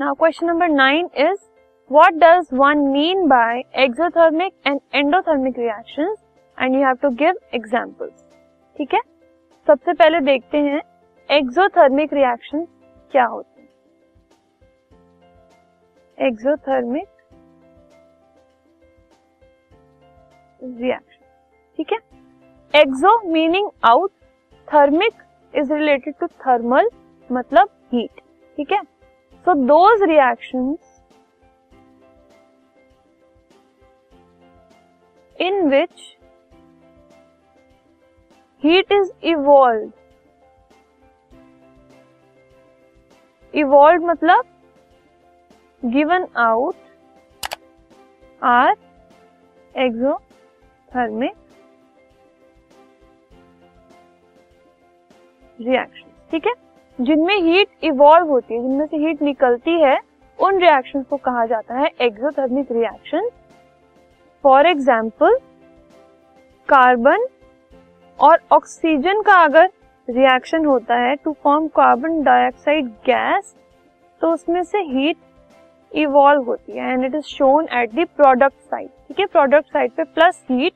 Now question number nine is what does one mean by exothermic and endothermic reactions? And you have to give examples. ठीक है? सबसे पहले देखते हैं exothermic reaction क्या होते हैं? एक्सोथर्मिक रिएक्शन ठीक है? Exo meaning out thermic is related to thermal मतलब हीट ठीक है? So those reactions in which heat is evolve evolve मतलब given out are exo exothermic reaction ठीक है? जिनमें हीट इवॉल्व होती है, जिनमें से हीट निकलती है, उन रिएक्शंस को कहा जाता है exothermic reaction for example carbon और ऑक्सीजन का अगर रिएक्शन होता है to form carbon dioxide gas तो उसमें से हीट इवॉल्व होती है and it is shown at the product side ठीक है? प्रोडक्ट साइड पे प्लस हीट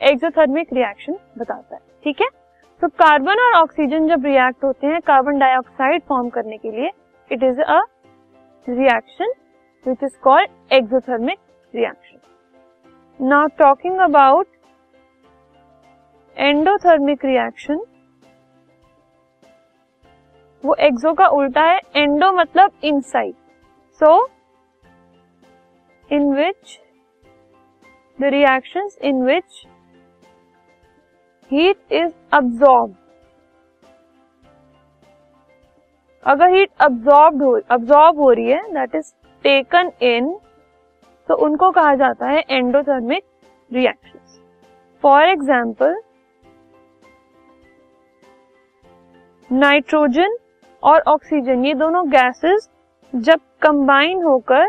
एक्सोथर्मिक रिएक्शन बताता है। ठीक है? तो कार्बन और ऑक्सीजन जब रिएक्ट होते हैं कार्बन डाइऑक्साइड फॉर्म करने के लिए it is a reaction which is called exothermic reaction now talking about endothermic reaction वो एक्सो का उल्टा है एंडो मतलब inside so in which the reaction in which heat is absorb अगर हीट अब्सॉर्ब हो अब्सॉर्ब हो रही है दैट इज़ टेकन इन तो उनको कहा जाता है endothermic reaction for example nitrogen और ऑक्सीजन ये दोनों गैसेस जब कंबाइन होकर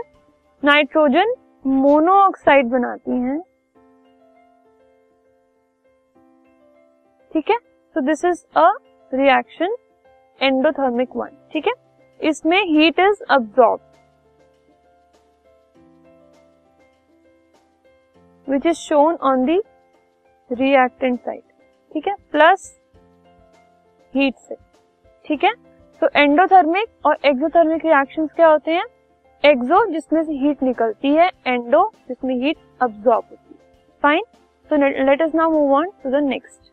नाइट्रोजन मोनोऑक्साइड बनाती हैं ठीक है? तो this is a reaction endothermic one ठीक है? इसमें heat is absorb which is shown on the reactant side ठीक है? प्लस हीट से, ठीक है? तो एंडोथर्मिक और एक्सोथर्मिक रिएक्शंस क्या होते हैं? एक्सो जिसमें से हीट निकलती है एंडो जिसमें हीट अब्सॉर्ब होती है। Fine so let us now move on to the next